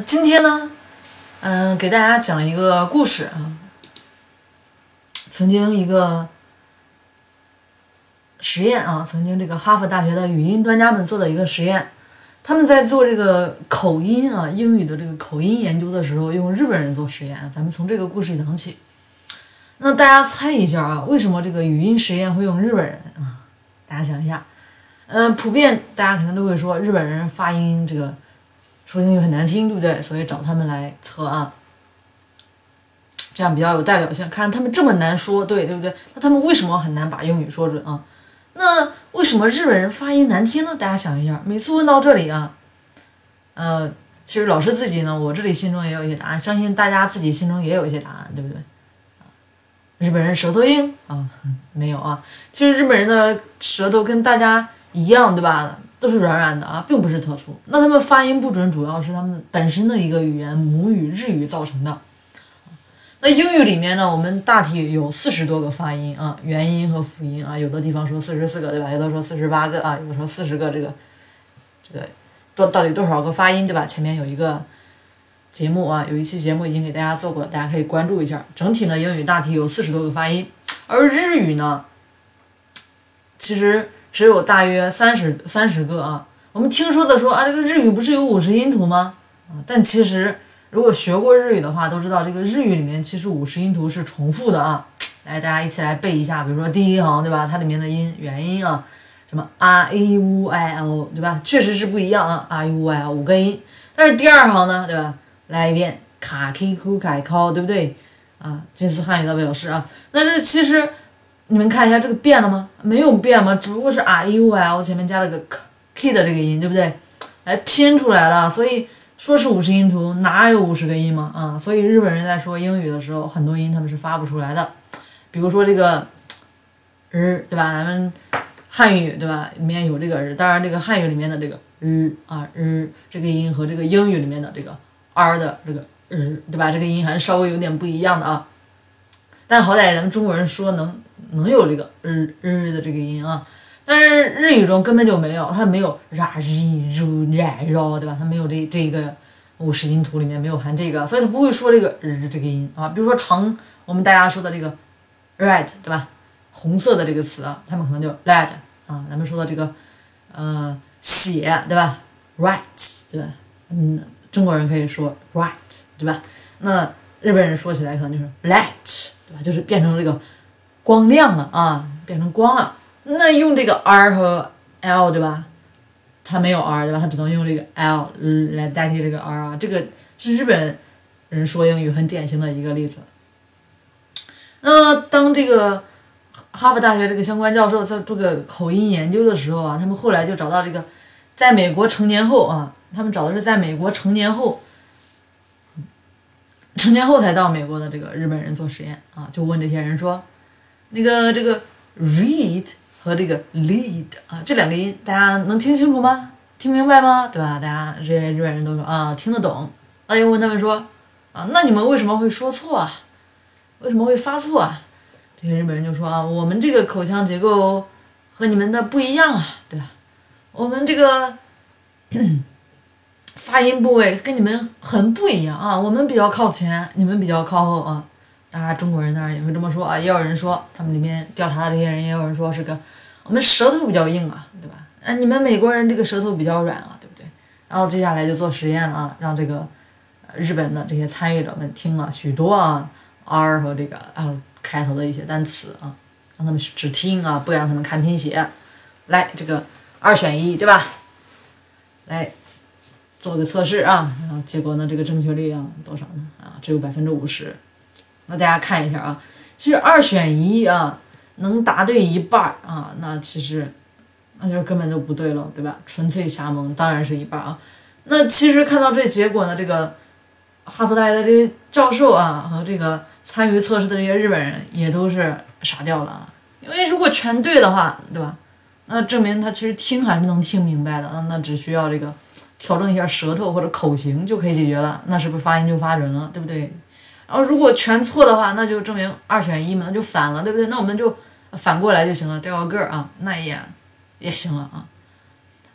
今天呢，嗯，给大家讲一个故事啊。曾经一个实验啊，曾经这个哈佛大学的语音专家们做的一个实验，他们在做这个口音啊，英语的这个口音研究的时候，用日本人做实验。咱们从这个故事讲起。那大家猜一下啊，为什么这个语音实验会用日本人啊？大家想一下，嗯，普遍大家可能都会说日本人发音这个说英语很难听，对不对？所以找他们来测啊。这样比较有代表性，看他们这么难说，对对不对？那他们为什么很难把英语说准啊？那为什么日本人发音难听呢？大家想一下，每次问到这里啊，呃，其实老师自己呢，我这里心中也有一些答案，相信大家自己心中也有一些答案，对不对？日本人舌头硬啊？没有啊，其实日本人的舌头跟大家一样，对吧？都是软软的啊，并不是特殊。那他们发音不准，主要是他们本身的一个语言母语日语造成的。那英语里面呢，我们大体有四十多个发音啊，元音和辅音啊，有的地方说四十四个，对吧？有的说四十八个啊，有的说四十个，这个这个多到底多少个发音，对吧？前面有一个节目啊，有一期节目已经给大家做过，大家可以关注一下。整体呢，英语大体有四十多个发音，而日语呢，其实只有大约三十三十个啊。我们听说的说啊，这个日语不是有五十音图吗？啊，但其实。如果学过日语的话，都知道这个日语里面其实五十音图是重复的啊。来，大家一起来背一下，比如说第一行，对吧？它里面的音元音啊，什么 r a u i l，对吧？确实是不一样啊，r u i l 五个音。但是第二行呢，对吧？来一遍卡 k ku kai k 对不对？啊，近似汉语的表示啊。那这其实你们看一下，这个变了吗？没有变吗？只不过是 r a u i l 前面加了个 k 的这个音，对不对？来拼出来了，所以。说是五十音图，哪有五十个音嘛？啊，所以日本人在说英语的时候，很多音他们是发不出来的。比如说这个日，对吧？咱们汉语对吧？里面有这个日，当然这个汉语里面的这个日啊日这个音和这个英语里面的这个 r 的这个日，对吧？这个音还是稍微有点不一样的啊。但好歹咱们中国人说能能有这个日日的这个音啊。但是日语中根本就没有，它没有 ra ri ru ra ro，对吧？它没有这这个五十音图里面没有含这个，所以它不会说这个日这个音啊。比如说长我们大家说的这个 red，对吧？红色的这个词啊，他们可能就 red 啊。咱们说的这个呃血，对吧？right，对吧？嗯，中国人可以说 right，对吧？那日本人说起来可能就是 light，对吧？就是变成这个光亮了啊，变成光了。那用这个 r 和 l 对吧？它没有 r 对吧？它只能用这个 l 来代替这个 r 啊。这个是日本人说英语很典型的一个例子。那么当这个哈佛大学这个相关教授在这个口音研究的时候啊，他们后来就找到这个在美国成年后啊，他们找的是在美国成年后，成年后才到美国的这个日本人做实验啊，就问这些人说，那个这个 read。和这个 lead 啊，这两个音大家能听清楚吗？听明白吗？对吧？大家这些日本人都说啊，听得懂。那又问他们说啊，那你们为什么会说错啊？为什么会发错啊？这些日本人就说啊，我们这个口腔结构和你们的不一样啊，对吧？我们这个发音部位跟你们很不一样啊，我们比较靠前，你们比较靠后啊。当然，中国人当然也会这么说啊，也有人说，他们里面调查的这些人也有人说是个，我们舌头比较硬啊，对吧？啊，你们美国人这个舌头比较软啊，对不对？然后接下来就做实验了啊，让这个日本的这些参与者们听了许多啊 R 和这个 L 开头的一些单词啊，让他们只听啊，不让他们看拼写。来，这个二选一，对吧？来做个测试啊，然后结果呢，这个正确率啊多少呢？啊，只有百分之五十。那大家看一下啊，其实二选一啊，能答对一半儿啊，那其实那就根本就不对了，对吧？纯粹瞎蒙，当然是一半啊。那其实看到这结果呢，这个哈佛大学的这些教授啊和这个参与测试的这些日本人也都是傻掉了啊。因为如果全对的话，对吧？那证明他其实听还是能听明白的啊。那只需要这个调整一下舌头或者口型就可以解决了，那是不是发音就发准了，对不对？然后如果全错的话，那就证明二选一嘛，那就反了，对不对？那我们就反过来就行了，掉个个儿啊，那也也行了啊。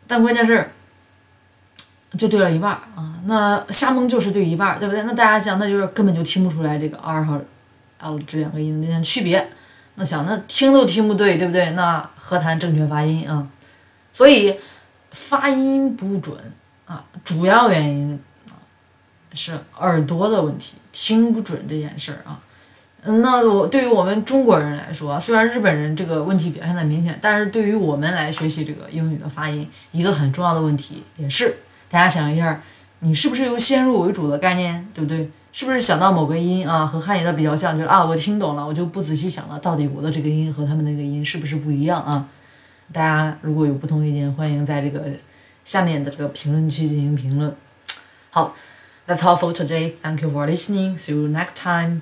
但关键是，就对了一半儿啊。那瞎蒙就是对一半儿，对不对？那大家想，那就是根本就听不出来这个 R 和 L 这两个音之间区别。那想，那听都听不对，对不对？那何谈正确发音啊？所以发音不准啊，主要原因啊是耳朵的问题，听不准这件事儿啊。嗯那我对于我们中国人来说，虽然日本人这个问题表现的明显，但是对于我们来学习这个英语的发音，一个很重要的问题也是，大家想一下，你是不是有先入为主的概念，对不对？是不是想到某个音啊和汉语的比较像，就是啊我听懂了，我就不仔细想了，到底我的这个音和他们那个音是不是不一样啊？大家如果有不同意见，欢迎在这个下面的这个评论区进行评论。好，That's all for today. Thank you for listening. See you next time.